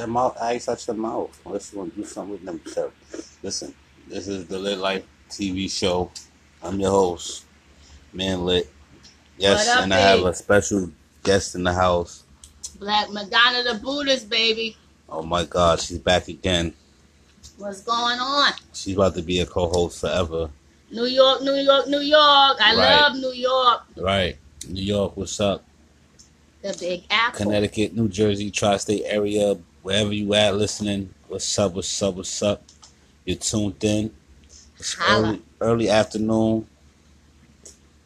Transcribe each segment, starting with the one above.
their mouth, eyes touch their mouth. Unless you want to do something with them. So, listen, this is the Lit Life TV show. I'm your host, Man Lit. Yes, up, and I have a special guest in the house. Black Madonna the Buddhist, baby. Oh my God, she's back again. What's going on? She's about to be a co-host forever. New York, New York, New York. I Right. love New York. Right. New York, what's up? The Big Apple. Connecticut, New Jersey, tri-state area, wherever you at listening. What's up? What's up? What's up? You're tuned in. It's Holla. early, early afternoon.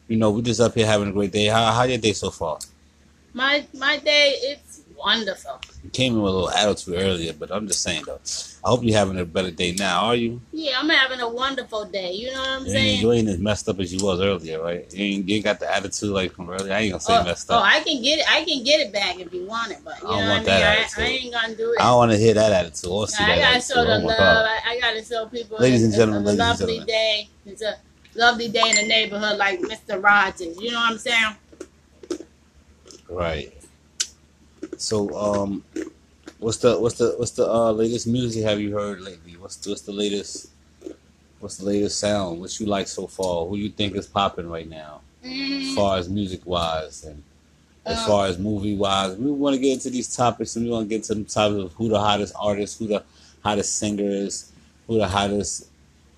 You know, we're just up here having a great day. How how your day so far? My my day, it's wonderful. You came in with a little attitude earlier, but I'm just saying though. I hope you're having a better day now. Are you? Yeah, I'm having a wonderful day. You know what I'm You saying? you ain't as messed up as you was earlier, right? You ain't, you ain't got the attitude like from earlier. I ain't gonna say oh, messed oh. I can get it. I can get it back if you want it, but you I don't know want what I mean. that I, attitude. I ain't gonna do it. I don't want to hear that attitude or see I that gotta attitude. show the oh love. I, I gotta show people. Ladies and gentlemen, it's a ladies and lovely gentlemen. day. It's a lovely day in the neighborhood, like Mr. Rogers. You know what I'm saying? Right. So, um, what's the what's the what's the uh, latest music have you heard lately? What's the, what's the latest what's the latest sound? What you like so far? Who you think is popping right now, as Mm, far as music wise and as Um, far as movie wise? We want to get into these topics and we want to get to the topics of who the hottest artist, who the hottest singer is, who the hottest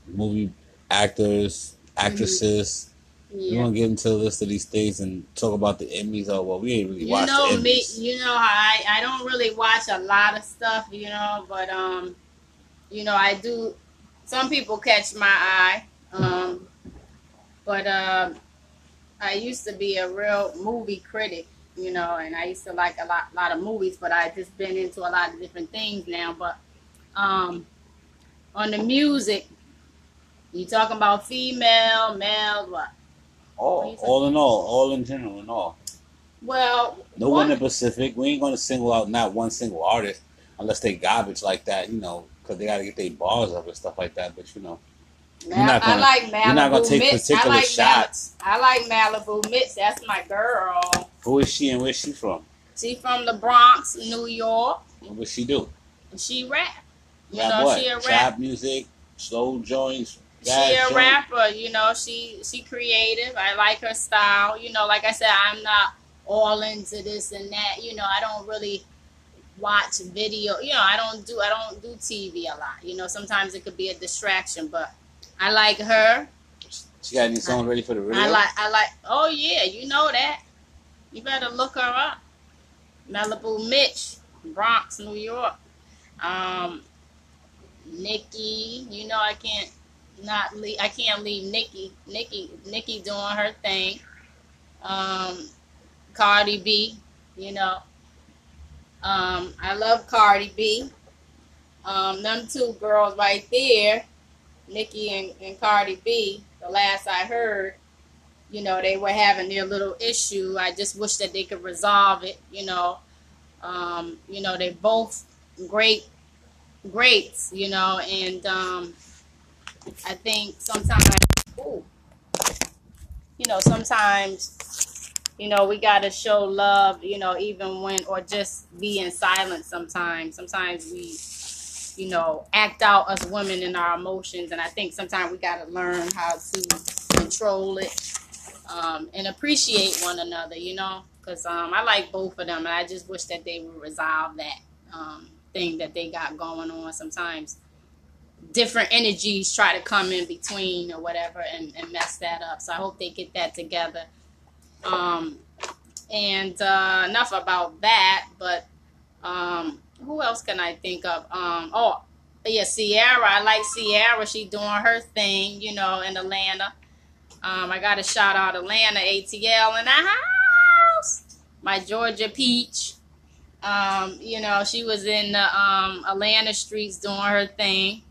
movie actors, actresses. We yeah. gonna get into the list of these things and talk about the Emmys. Oh well, we ain't really You know me. You know I I don't really watch a lot of stuff. You know, but um, you know I do. Some people catch my eye. Um, but um, I used to be a real movie critic. You know, and I used to like a lot lot of movies, but I just been into a lot of different things now. But um, on the music, you talking about female, male, what? All, all in all, all in general and all. Well, No one in Pacific. We ain't gonna single out not one single artist unless they garbage like that, you know, because they gotta get their bars up and stuff like that. But you know, Mal- not gonna- I like Malibu you're not gonna take particular I like shots. Mal- I like Malibu Mitch. That's my girl. who is she and where's she from? She from the Bronx, New York. What she do? She rap. You Rap know, what? she a rap. Trap music, slow joints. She a rapper. You know, she she creative. I like her style. You know, like I said, I'm not all into this and that. You know, I don't really watch video. You know, I don't do I don't do TV a lot. You know, sometimes it could be a distraction, but I like her. She got any songs ready for the radio? I like I like oh yeah, you know that. You better look her up. Malibu Mitch, Bronx, New York. Um Nikki, you know I can't not leave I can't leave Nikki. Nikki Nikki doing her thing. Um Cardi B, you know. Um I love Cardi B. Um them two girls right there, Nikki and, and Cardi B, the last I heard, you know, they were having their little issue. I just wish that they could resolve it, you know. Um, you know, they both great greats, you know, and um I think sometimes ooh, you know, sometimes you know, we gotta show love, you know, even when or just be in silence sometimes. Sometimes we you know, act out as women in our emotions. And I think sometimes we got to learn how to control it um, and appreciate one another, you know, because um, I like both of them. And I just wish that they would resolve that um, thing that they got going on. Sometimes different energies try to come in between or whatever and, and mess that up. So I hope they get that together. Um, and uh, enough about that, but um, who else can I think of? Um, oh, yeah, Ciara. I like Ciara. She doing her thing, you know, in Atlanta. Um, I got to shout out Atlanta ATL in the house. My Georgia Peach. Um, you know, she was in the um, Atlanta streets doing her thing.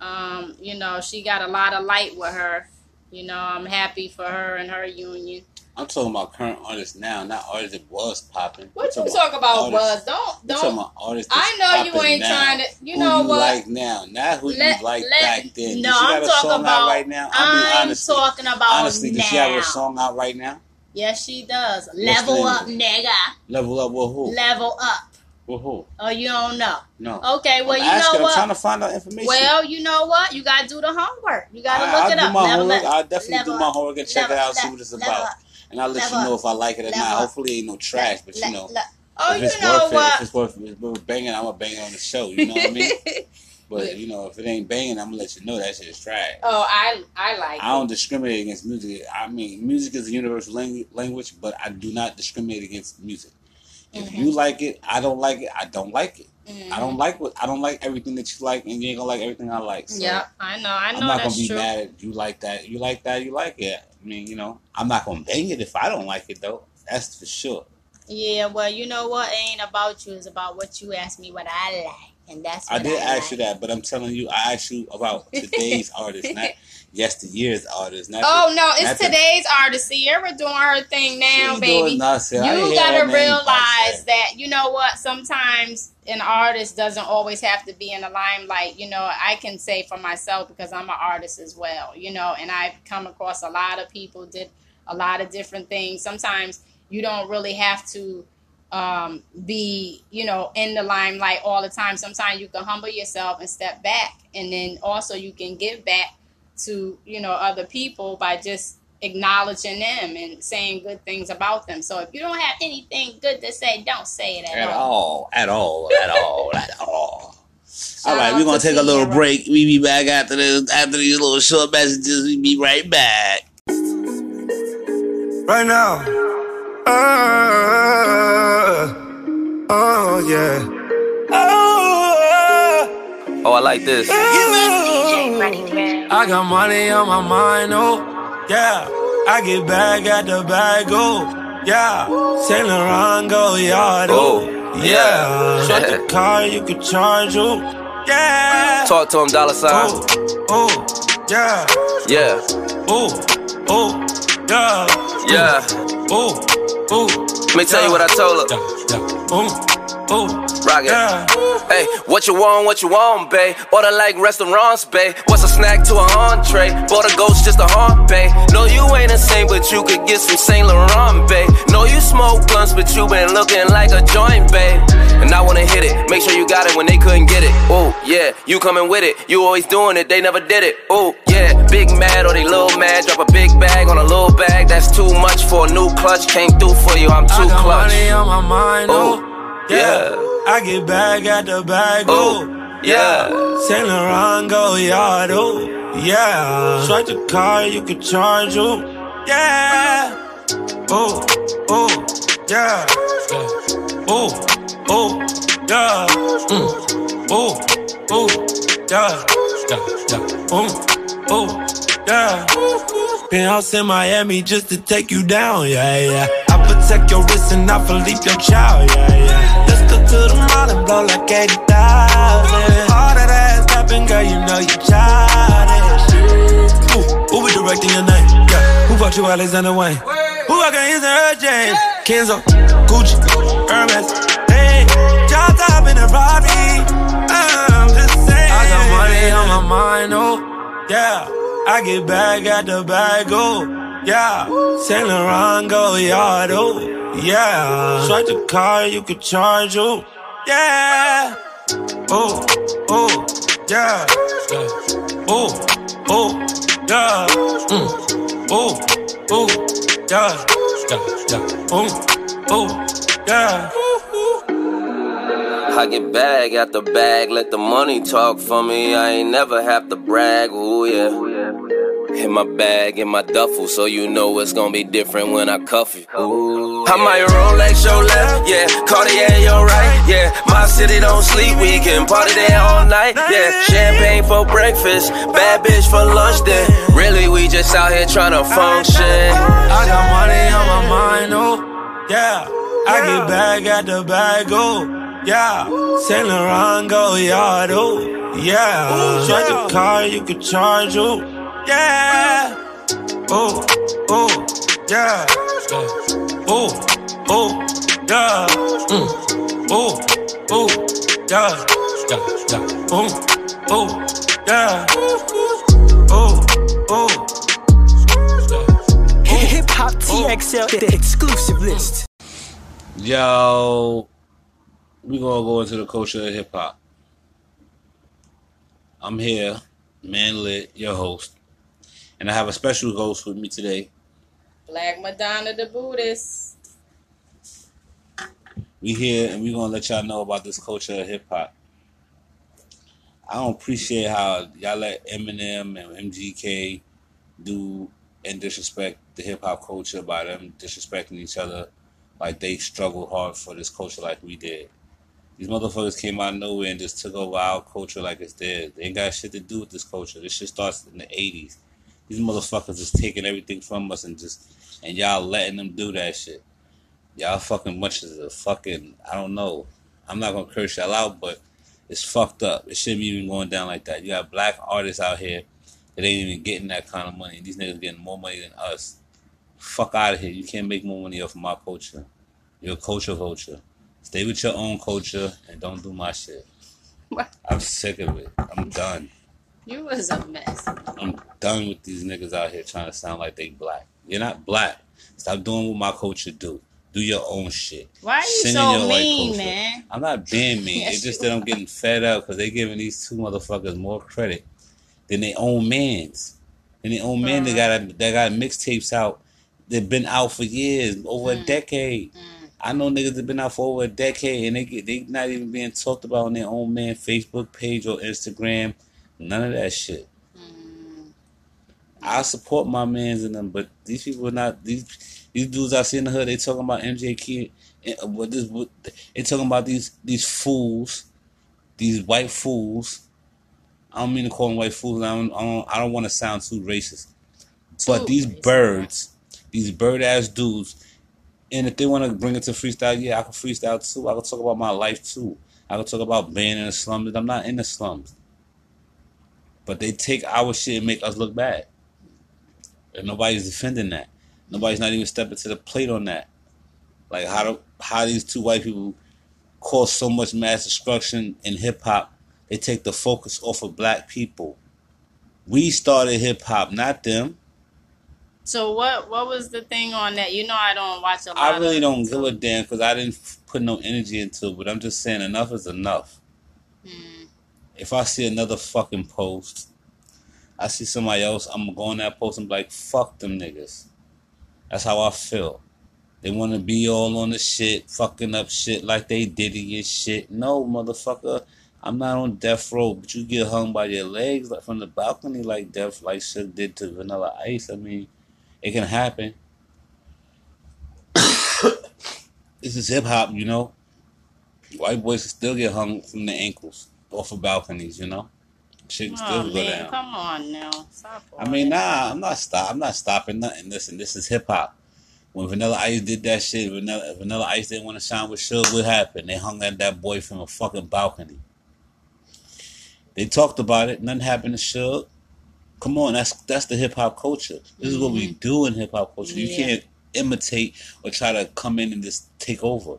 Um, you know, she got a lot of light with her. You know, I'm happy for her and her union. I'm talking about current artists now, not artists that was popping. What I'm you talking talk about, Buzz? Don't I'm don't. about artists I know you ain't now. trying to. You who know you what? like now, not who Let- you like let- back then. No, I'm talking about. right now? I'll I'm talking about Honestly, now. does she have a song out right now? Yes, she does. Level up, nigga. Level up with who? Level up. With who? Oh, you don't know. No. Okay, well I'm you asking, know what? I'm what? trying to find out information. Well, you know what? You gotta do the homework. You gotta I, look I'll it up. my Never homework. let- I'll definitely never- do my homework and check it out, see what it's never- about. And I'll let never- you know if I like it or not. Hopefully, it ain't no trash, but you know, Oh, if you it's know worth it, if what? it's worth, if it's banging, I'm gonna bang it on the show. You know what I mean? But you know, if it ain't banging, I'm gonna let you know that shit is trash. oh, I I like I don't discriminate against music. I mean, music is a universal langu- language, but I do not discriminate against music. If Mhm. you like it, I don't like it. I don't like it. it. I don't like what I don't like everything that you like, and you ain't gonna like everything I like. So Yeah, I know. I know. I'm not gonna be true. mad at you like that. You like that. You like it. I mean, you know, I'm not gonna bang it if I don't like it though. That's for sure. Yeah, well, you know what? It ain't about you. It's about what you ask me what I like, and that's I did I ask you that, but I'm telling you, I asked you about today's artist, not yesteryear's artist. Not Oh no, not it's the- today's artist. Ciara doing her thing now, baby. you gotta realize that you know what sometimes an artist doesn't always have to be in the limelight you know i can say for myself because i'm an artist as well you know and i've come across a lot of people did a lot of different things sometimes you don't really have to um, be you know in the limelight all the time sometimes you can humble yourself and step back and then also you can give back to you know other people by just acknowledging them and saying good things about them. So if you don't have anything good to say, don't say it at, At all. all, at all, at all, at all. All right, we're gonna to take a little Ciara. break. We be back after this. After these little short messages, we be right back. right now. Uh, oh yeah. Oh, Oh, I like this. Uh, I got money on my mind, oh yeah. I get back at the bag, oh yeah. Saint Laurent go yard, oh Oh, yeah. yeah. Shut the car, you can charge, oh yeah. Talk to him, dollar sign. Oh, oh yeah. Yeah, Oh, oh yeah. yeah. Oh, oh. Let me tell you what I told her. Yeah, yeah. Oh, oh. Rock it. Yeah. Hey, what you want, what you want, babe? Order like restaurants, babe. What's a snack to an entree? Bought a ghost just a haunt, babe. No, you ain't same, but you could get some Saint Laurent, babe. No, you smoke blunts, but you been looking like a joint, babe. And I wanna hit it. Make sure you got it when they couldn't get it. Oh, yeah, you coming with it. You always doing it, they never did it. Oh, yeah, big mad or they little mad. Drop a big bag on a little bag. That's too much for a new clutch. Can't do for you, I'm I too got clutch. money on my mind, oh, Oh, yeah. yeah. I get back at the bag, oh, yeah. Saint Laurent go yard, oh, yeah. Strike the car, you can charge, oh, yeah. Oh, oh, yeah. Oh, oh, yeah. Mm. Oh, oh, yeah. Oh, oh, yeah. Penthouse in Miami just to take you down, yeah, yeah. I protect your wrist and I Philippe your child, yeah, yeah. To the mall and blow like 80,000. All that ass tapping, girl, you know you childish. Who, who be directing your name? Yeah. Who bought you Alexander Wang? Who rockin' his and her James? Kenzo, Gucci, Hermes. Hey, job top in the Robbie. I'm just saying. I got money on my mind, oh, yeah. I get back at the bag, oh, yeah. Saint Laurent go yard, oh, yeah. Strike the car, you can charge, oh, yeah. Oh, oh, yeah. Oh, oh, yeah. Mm. Oh, oh, yeah. Yeah, yeah. Oh, oh, yeah. I get bag the bag, let the money talk for me. I ain't never have to brag, ooh yeah. In my bag, in my duffel, so you know it's gonna be different when I cuff you. Ooh, I might Rolex your left, yeah. Cartier your right, yeah. My city don't sleep, we can party there all night, yeah. Champagne for breakfast, bad bitch for lunch, then. Really, we just out here trying to function. I got money on my mind, oh, yeah. I get back at the bag, oh, yeah. Saint Laurent go yard, oh, yeah. Strike the car, you can charge, oh, yeah. Oh, oh, yeah. Oh, oh, yeah. Mm. Oh, oh, yeah. Yeah, yeah. Oh, oh, yeah. Oh, oh. Hip Hop TXL, the exclusive list. Yo, we gonna go into the culture of hip hop. I'm here, man lit, your host, and I have a special host with me today. Black Madonna the Buddhist. We here and we're gonna let y'all know about this culture of hip hop. I don't appreciate how y'all let Eminem and MGK do and disrespect the hip hop culture by them disrespecting each other like they struggled hard for this culture like we did. These motherfuckers came out of nowhere and just took over our culture like it's theirs. They ain't got shit to do with this culture. This shit starts in the 80s. These motherfuckers is taking everything from us and just, and y'all letting them do that shit. Y'all fucking bunches of fucking, I don't know. I'm not gonna curse y'all out, but it's fucked up. It shouldn't be even going down like that. You got black artists out here that ain't even getting that kind of money. These niggas getting more money than us. Fuck out of here. You can't make more money off of my culture. Your culture vulture. Stay with your own culture and don't do my shit. What? I'm sick of it. I'm done. You was a mess. I'm done with these niggas out here trying to sound like they black. You're not black. Stop doing what my culture do. Do your own shit. Why are you Send so your mean, man? I'm not being mean. Yes, it's just that I'm getting fed up because they giving these two motherfuckers more credit than their own mans. And their own men that Uh-huh. got that got mixtapes out. They've been out for years, over a Mm. decade. Mm. I know niggas that been out for over a decade and they get they not even being talked about on their own man Facebook page or Instagram. None of that shit. Mm. I support my mans in them, but these people are not these these dudes I see in the hood. They talking about MJK. eh, What this? What, they talking about these these fools, these white fools. I don't mean to call them white fools. I don't. I don't, I don't want to sound too racist. But Too these racist. birds, these bird ass dudes, and if they want to bring it to freestyle, yeah, I can freestyle too. I can talk about my life too. I can talk about being in the slums. I'm not in the slums. But they take our shit and make us look bad. And nobody's defending that. Nobody's not even stepping to the plate on that. Like how do, how these two white people cause so much mass destruction in hip hop, they take the focus off of black people. We started hip hop, not them. So what? What was the thing on that? You know, I don't watch a lot. I really don't give a damn because I didn't put no energy into it. But I'm just saying, enough is enough. Mm. If I see another fucking post, I see somebody else, I'm gonna go on that post and be like, fuck them niggas. That's how I feel. They want to be all on the shit, fucking up Suge like they Diddy and shit. No, motherfucker, I'm not on death row, but you get hung by your legs like from the balcony like death, like shit did to Vanilla Ice. I mean, it can happen. this is hip hop, you know. White boys still get hung from the ankles off of balconies, you know. Shit can still Oh go down. come on now. Stop. I mean, that. nah, I'm not stop. I'm not stopping nothing. Listen, this is hip hop. When Vanilla Ice did that shit, Vanilla, Vanilla Ice didn't want to sign with Suge. What happened? They hung at that boy from a fucking balcony. They talked about it. Nothing happened to Suge. Come on, that's that's the hip hop culture. This is what we do in hip hop culture. You Mm-hmm. Yeah. can't imitate or try to come in and just take over.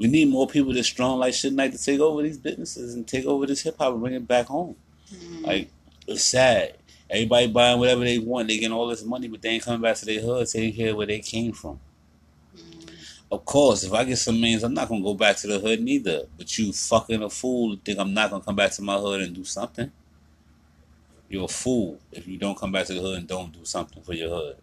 We need more people that's strong like Suge Knight to take over these businesses and take over this hip hop and bring it back home. Mm. Like it's sad. Everybody buying whatever they want. They getting all this money, but they ain't coming back to their hood, taking care of where they came from. Mm. Of course, if I get some means, I'm not gonna go back to the hood neither. But you fucking a fool to think I'm not gonna come back to my hood and do something. You're a fool if you don't come back to the hood and don't do something for your hood.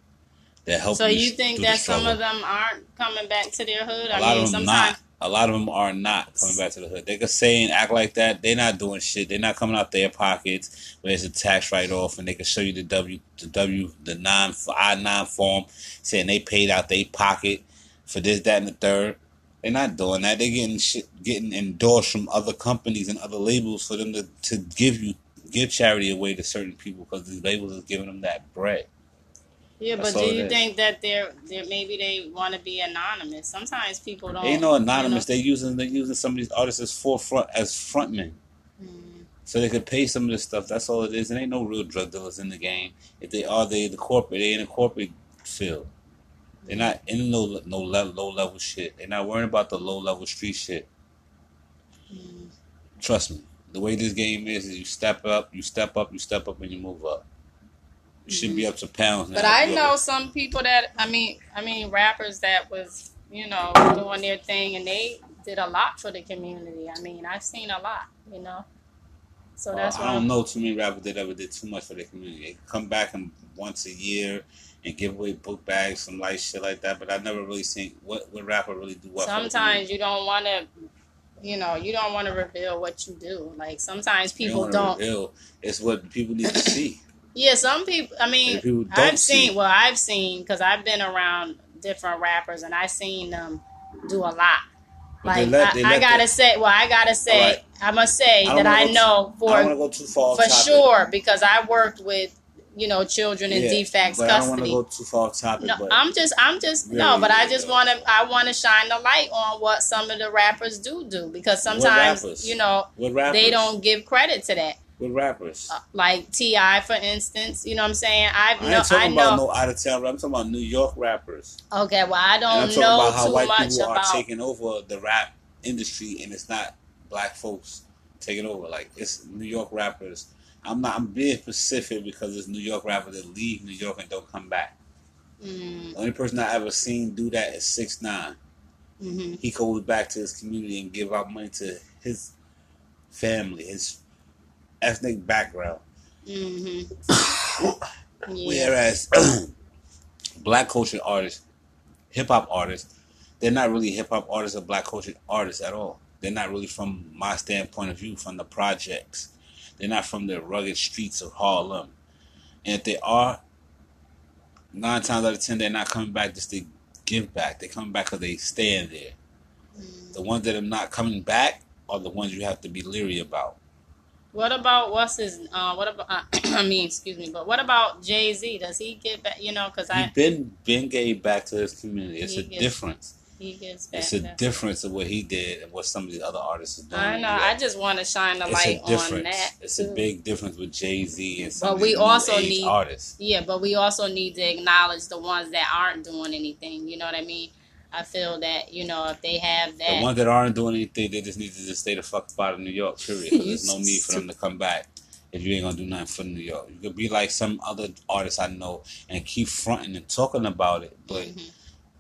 That help So you you think that some of them aren't coming back to their hood? A I lot mean, of them sometimes. not. A lot of them are not coming back to the hood. They could say and act like that. They're not doing shit. They're not coming out their pockets. Where it's a tax write off, and they can show you the W, the W, the nine I nine form, saying they paid out their pocket for this, that, and the third. They're not doing that. They're getting shit, getting endorsed from other companies and other labels for them to, to give you give charity away to certain people because these labels is giving them that bread. Yeah, but do you think that they're, they're maybe they want to be anonymous? Sometimes people don't. Ain't no anonymous. You They using they using some of these artists as forefront as frontmen. Mm. So they could pay some of this stuff. That's all it is. There ain't no real drug dealers in the game. If they are, they the corporate. They in the corporate field. They're not in no no level, low level shit. They're not worrying about the low level street shit. Mm. Trust me. The way this game is, is you step up, you step up, you step up, and you move up. Should be up to pounds. But I know up- some people that I mean, I mean rappers that was you know doing their thing and they did a lot for the community. I mean, I've seen a lot, you know. So that's Uh, why I don't I'm- know too many rappers that ever did too much for the community. They come back and once a year and give away book bags, some light shit like that. But I never really seen what what rapper really do what. sometimes you don't want to, you know, you don't want to reveal what you do. Like sometimes people don't. wanna reveal. It's what people need to see. Yeah, some people. I mean, And people don't I've see. seen. Well, I've seen because I've been around different rappers and I've seen them do a lot. But Like let- I, I gotta the- say, well, I gotta say, Alright. I must say I that I go too- know I don't want to for go too far. for topic. sure because I worked with you know children in Yeah, defects but I don't want custody. to go too far off topic. No, I'm just, I'm just, no, but I just want to, I want to shine the light on what some of the rappers do do because sometimes, you know, they don't give credit to that. What rappers? Uh, Like T.I., for instance, you know what I'm saying? I've I ain't talking I about know. no out of town. rap. I'm talking about New York rappers. Okay, well, I don't talking know about how too white much people are taking over the rap industry, and it's not black folks taking over. Like it's New York rappers. I'm not. I'm being specific because it's New York rappers that leave New York and don't come back. Mm, The only person I ever seen do that is Six Nine. hmm He goes back to his community and give out money to his family, his ethnic background. hmm Yeah. Whereas black culture artists, hip hop artists, they're not really hip hop artists or black culture artists at all. They're not really from my standpoint of view from the projects. They're not from the rugged streets of Harlem. And if they are, nine times out of ten, they're not coming back just to give back. They're coming back because they stand there. Mm. The ones that are not coming back are the ones you have to be leery about. What about what's his? Uh, what about? Uh, I mean, excuse me, but what about Jay Z? Does he get back? You know, because I been been gave back to his community. It's He a gets- difference. he gets back. It's a difference of what he did and what some of these other artists are doing. I know. I just want to shine the it's light on that. It's a big difference with Jay Z and some But of we also need- artists. Yeah, but we also need to acknowledge the ones that aren't doing anything. You know what I mean? I feel that you know if they have that, The ones that aren't doing anything, they just need to just stay the fuck out of New York. Period. There's no need for them to come back if you ain't gonna do nothing for New York. You could be like some other artists I know and keep fronting and talking about it, but. Mhm.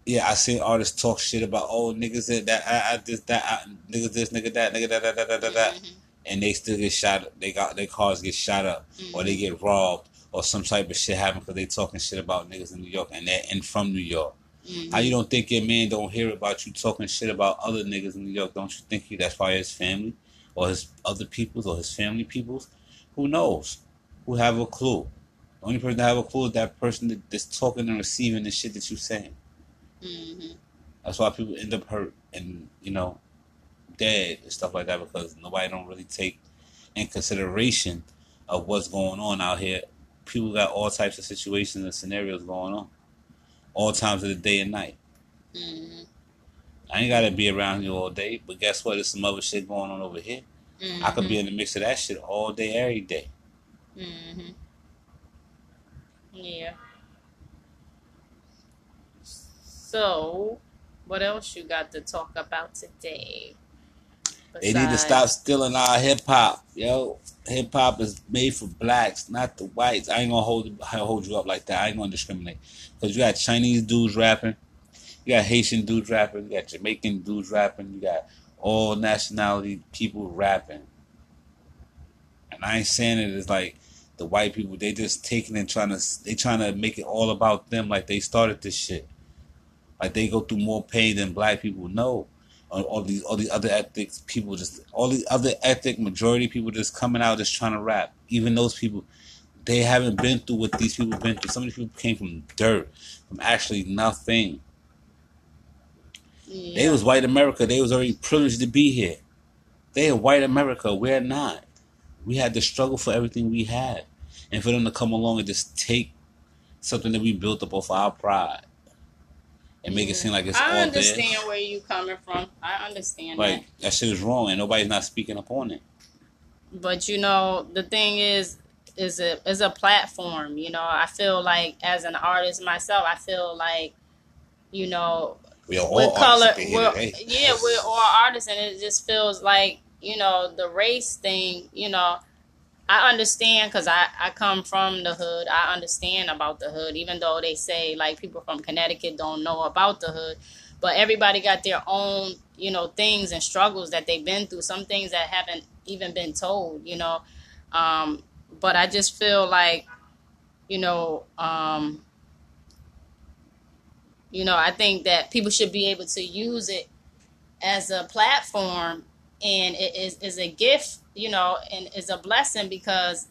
Yeah, I seen artists talk shit about oh niggas that that I, I this that I, niggas this nigga that nigga that that that that, that. Mhm. and they still get shot. Up. They got their cars get shot up, or they get robbed, or some type of shit happen because they talking shit about niggas in New York and they're in from New York. Mhm. How you don't think your man don't hear about you talking shit about other niggas in New York? Don't you think he, that's probably his family or his other peoples or his family peoples? Who knows? Who have a clue? The only person that have a clue is that person that, that's talking and receiving the shit that you saying. Mhm. That's why people end up hurt and you know dead and stuff like that because nobody don't really take in consideration of what's going on out here. People got all types of situations and scenarios going on, all times of the day and night. Mhm. I ain't gotta be around here all day, but guess what? There's some other shit going on over here. I could be in the mix of that shit all day, every day. Mm-hmm. Yeah. So, what else you got to talk about today? They need to stop stealing our hip hop, yo. Hip hop is made for blacks, not the whites. I ain't gonna hold hold you up like that. I ain't gonna discriminate because you got Chinese dudes rapping, you got Haitian dudes rapping, you got Jamaican dudes rapping, you got all nationality people rapping. And I ain't saying it is like the white people. They just taking and trying to they trying to make it all about them, like they started this shit. Like they go through more pain than black people. No all, all these all these other ethnic people just all these other ethnic majority people just coming out just trying to rap. Even those people, they haven't been through what these people been through. Some of these people came from dirt, from actually nothing. Yeah. They was white America. They was already privileged to be here. They are white America. We're not. We had to struggle for everything we had, and for them to come along and just take something that we built up off our pride and make it seem like it's I understand where you're coming from. I understand Like that shit is wrong, and nobody's not speaking up on it. But you know, the thing is, is a is a platform. You know, I feel like as an artist myself, I feel like, you know, We are we're all color. We're, today. Eh? yeah, we're all artists, and it just feels like you know the race thing. You know, I understand because I I come from the hood. I understand about the hood, even though they say like people from Connecticut don't know about the hood. but everybody got their own you know things and struggles that they've been through some things that haven't even been told you know um, but i just feel like you know um, you know i think that people should be able to use it as a platform and it is, is a gift you know and is a blessing because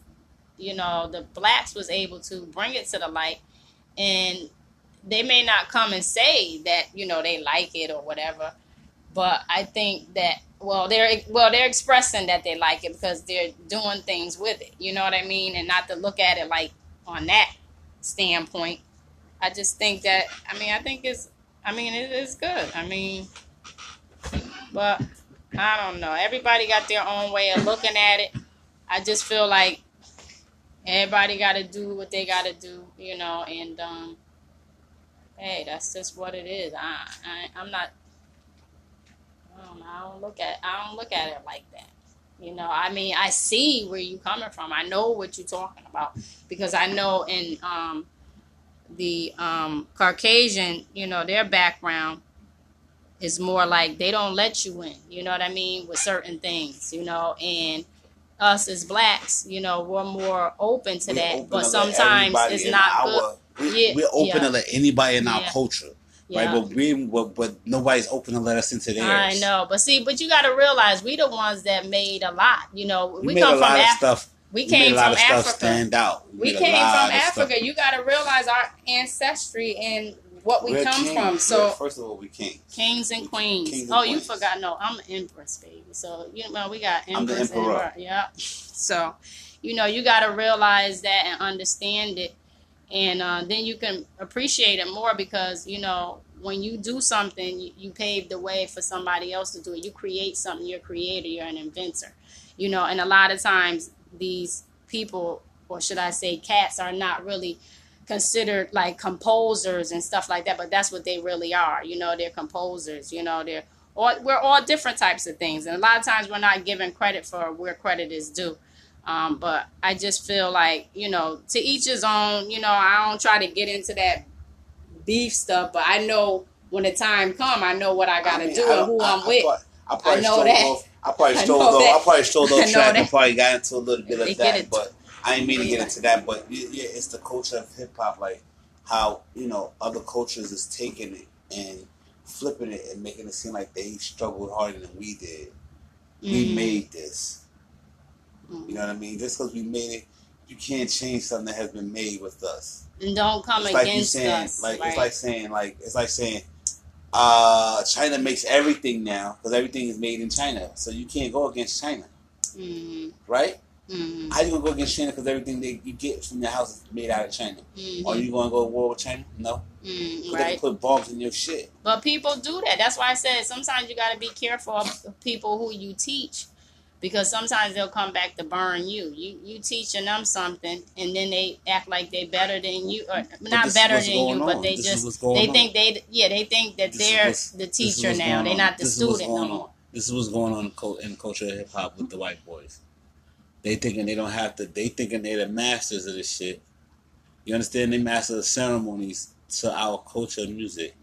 you know the blacks was able to bring it to the light. And they may not come and say that you know they like it or whatever but i think that well they're well they're expressing that they like it because they're doing things with it. You know what i mean? And not to look at it like on that standpoint. I just think that i mean i think it's i mean it is good. I mean but i don't know everybody got their own way of looking at it i just feel like everybody got to do what they got to do you know and um hey that's just what it is i, I i'm not I don't, I don't look at I don't look at it like that. You know, I mean, I see where you coming from. I know what you're talking about because I know in um, the um, Caucasian, you know, their background is more like they don't let you in. You know what I mean with certain things. You know, and us as blacks, you know, we're more open to We're that, but to sometimes it's not our- good. We, Yeah, we're open yeah. to let anybody in our Yeah. culture, Yeah. right? But we, but, but nobody's open to let us into theirs. I know, but see, but you got to realize we the ones that made a lot. You know, We, we, come a from lot of Af- stuff. we we came made a lot from Africa. stand out. We a came from. Africa. You got to realize our ancestry and what we We're come kings. from. So first of all, we kings. kings and queens. Kings and oh, you forgot? No, I'm an empress, baby. So you know we got I'm the empress. emperor. emperor. Yeah. So you know you got to realize that and understand it, and uh, then you can appreciate it more because you know when you do something, you, you pave the way for somebody else to do it. You create something. You're a creator. You're an inventor. You know, and a lot of times these people, or should I say, cats, are not really considered like composers and stuff like that, but that's what they really are. You know, they're composers. You know, they're all we're all different types of things, and a lot of times we're not given credit for where credit is due. Um, but I just feel like you know, to each his own. You know, I don't try to get into that beef stuff, but I know when the time come, I know what I gotta I mean, do I- and who I- I'm I with. probably- I probably know stole that. Off, I probably stole those. I probably stole I those tracks and probably got into a little bit of that. it. But I ain't mean to get into that. But yeah, it's the culture of hip hop, like how you know other cultures is taking it and flipping it and making it seem like they struggled harder than we did. We Mhm. made this. Mhm. You know what I mean? Just because we made it, you can't change something that has been made with us. and don't come it's like against saying, us. like right? it's like saying, like it's like saying, uh, China makes everything now because everything is made in China, so you can't go against China, Mhm. right? Mhm. How you gonna go against China because everything that you get from your house is made out of China? Mhm. Are you gonna go to war with China? No, Mm, 'Cause they can put bombs in your shit. But people do that. That's why I said sometimes you got to be careful of people who you teach, because sometimes they'll come back to burn you. You you teaching them something, and then they act like they better than you, or not better than you, but they This just they on. think they yeah they think that This they're the teacher now. They're not the This student no more. on. This is what's going on in in culture of hip hop with the white boys. They thinking they don't have to. They thinking they're the masters of this shit. You understand? They master the ceremonies to our culture music.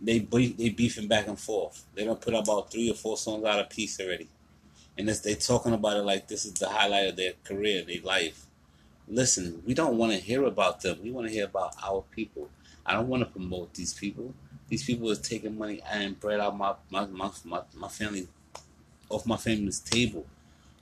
They they beefing back and forth. They don't put about three or four songs out of piece already, and they talking about it like this is the highlight of their career, their life. Listen, we don't want to hear about them. We want to hear about our people. I don't want to promote these people. These people is taking money and bread out my my, my, my, my family off my family's table,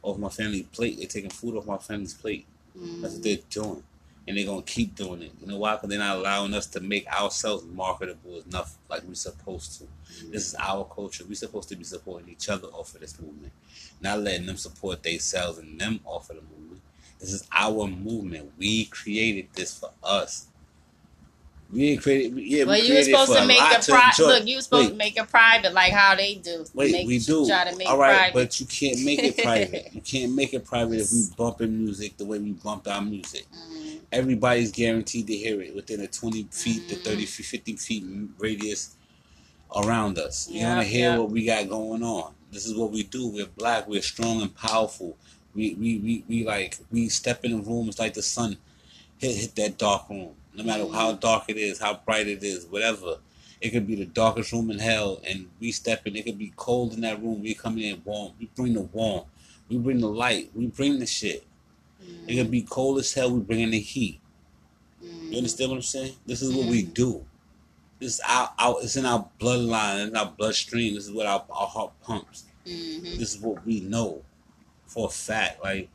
off my family's plate. They're taking food off my family's plate. That's what they're mm. doing. And they're gonna keep doing it. You know why? Because they're not allowing us to make ourselves marketable enough like we're supposed to. Mm. This is our culture. We're supposed to be supporting each other off of this movement. Not letting them support themselves and them off of the movement. This is our movement. We created this for us. We ain't created yeah, Well, we you were supposed to make to private. Look, you were supposed Wait. to make it private, like how they do. Wait, make, we do. Try to make All it right, private. but you can't make it private. You can't make it private if we bumping music the way we bump our music. Mm, Everybody's guaranteed to hear it within a 20 feet to Mhm. 30 feet, 50 feet radius around us. You Yeah, want to hear yeah. what we got going on. This is what we do. We're black. We're strong and powerful. We we, we, we like we step in the room. It's like the sun hit hit that dark room. No matter how dark it is, how bright it is, whatever. It could be the darkest room in hell, and we step in. It could be cold in that room. We come in warm. We bring the warm. We bring the light. We bring the shit. It could be cold as hell. We bring in the heat. You understand what I'm saying? This is what we do. This is our, our it's in our bloodline, in our bloodstream. This is what our, our heart pumps. Mm-hmm. This is what we know for a fact. Like,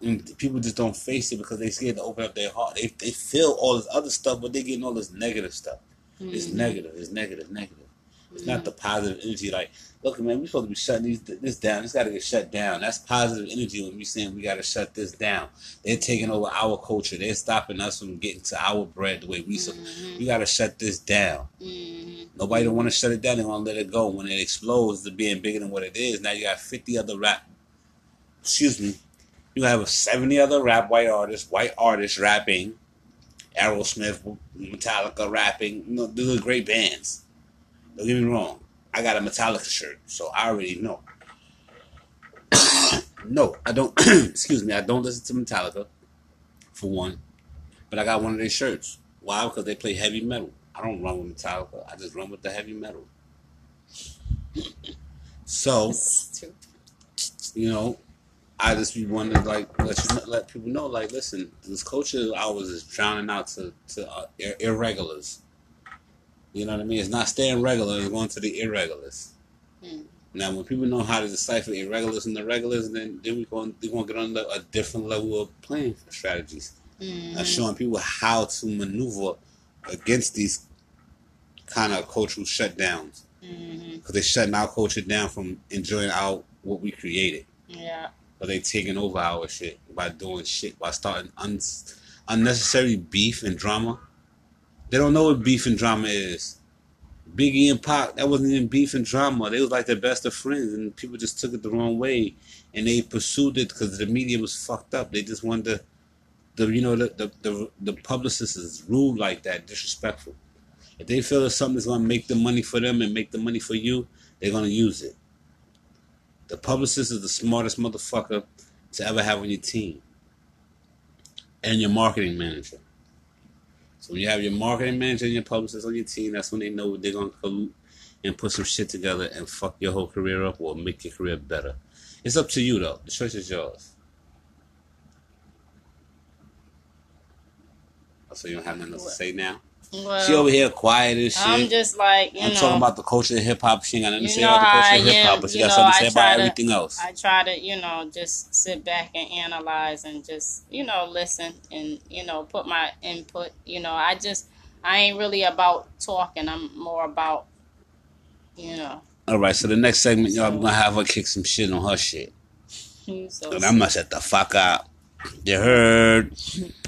people just don't face it because they scared to open up their heart. They they feel all this other stuff, but they getting all this negative stuff. It's mm. negative. It's negative. Negative. It's not mm. the positive energy. Like, look, man, we supposed to be shutting these, this down. This got to get shut down. That's positive energy when we saying we got to shut this down. They're taking over our culture. They're stopping us from getting to our bread the way we. So mm-hmm. we got to shut this down. Mm-hmm. Nobody don't want to shut it down. They want to let it go. When it explodes to being bigger than what it is, now you got 50 other rap. Excuse me. You have 70 other rap white artists, white artists rapping. Aerosmith, Metallica rapping. You know, those are great bands. Don't get me wrong. I got a Metallica shirt, so I already know. no, I don't. excuse me. I don't listen to Metallica, for one. But I got one of their shirts. Why? Because they play heavy metal. I don't run with Metallica. I just run with the heavy metal. So you know, I just be wanting to like let you let people know, like, listen, this culture of ours is drowning out to to uh, ir- irregulars. You know what I mean? It's not staying regular; it's going to the irregulars. Hmm. Now, when people know how to decipher irregulars and the regulars, then then we going we going to get on the, a different level of playing strategies, Mm-hmm. and showing people how to maneuver against these kind of cultural shutdowns Mm-hmm. because they're shutting our culture down from enjoying out what we created. Yeah. But they taking over our shit by doing shit by starting un- unnecessary beef and drama. They don't know what beef and drama is. Biggie and Pac, that wasn't even beef and drama. They was like the best of friends, and people just took it the wrong way, and they pursued it because the media was fucked up. They just wanted the, the you know, the the the, the publicists is rude like that, disrespectful. If they feel that something's gonna make the money for them and make the money for you, they're gonna use it. The publicist is the smartest motherfucker to ever have on your team. And your marketing manager. So when you have your marketing manager and your publicist on your team, that's when they know they're gonna collude and put some shit together and fuck your whole career up or make your career better. It's up to you though. The choice is yours. Oh, so you don't have nothing else to say now? Well, she over here quiet as shit. I'm just like you I'm know. talking about the culture of hip hop. She ain't got nothing to say about the culture I of hip hop, but she got know, something to say about to- everything else. I try to, you know, just sit back and analyze and just, you know, listen and, you know, put my input. You know, I just, I ain't really about talking. I'm more about, you know, All right, so the next segment, y'all, I'm gonna have her kick some shit on her shit, so and I'm gonna shut the fuck up. You heard?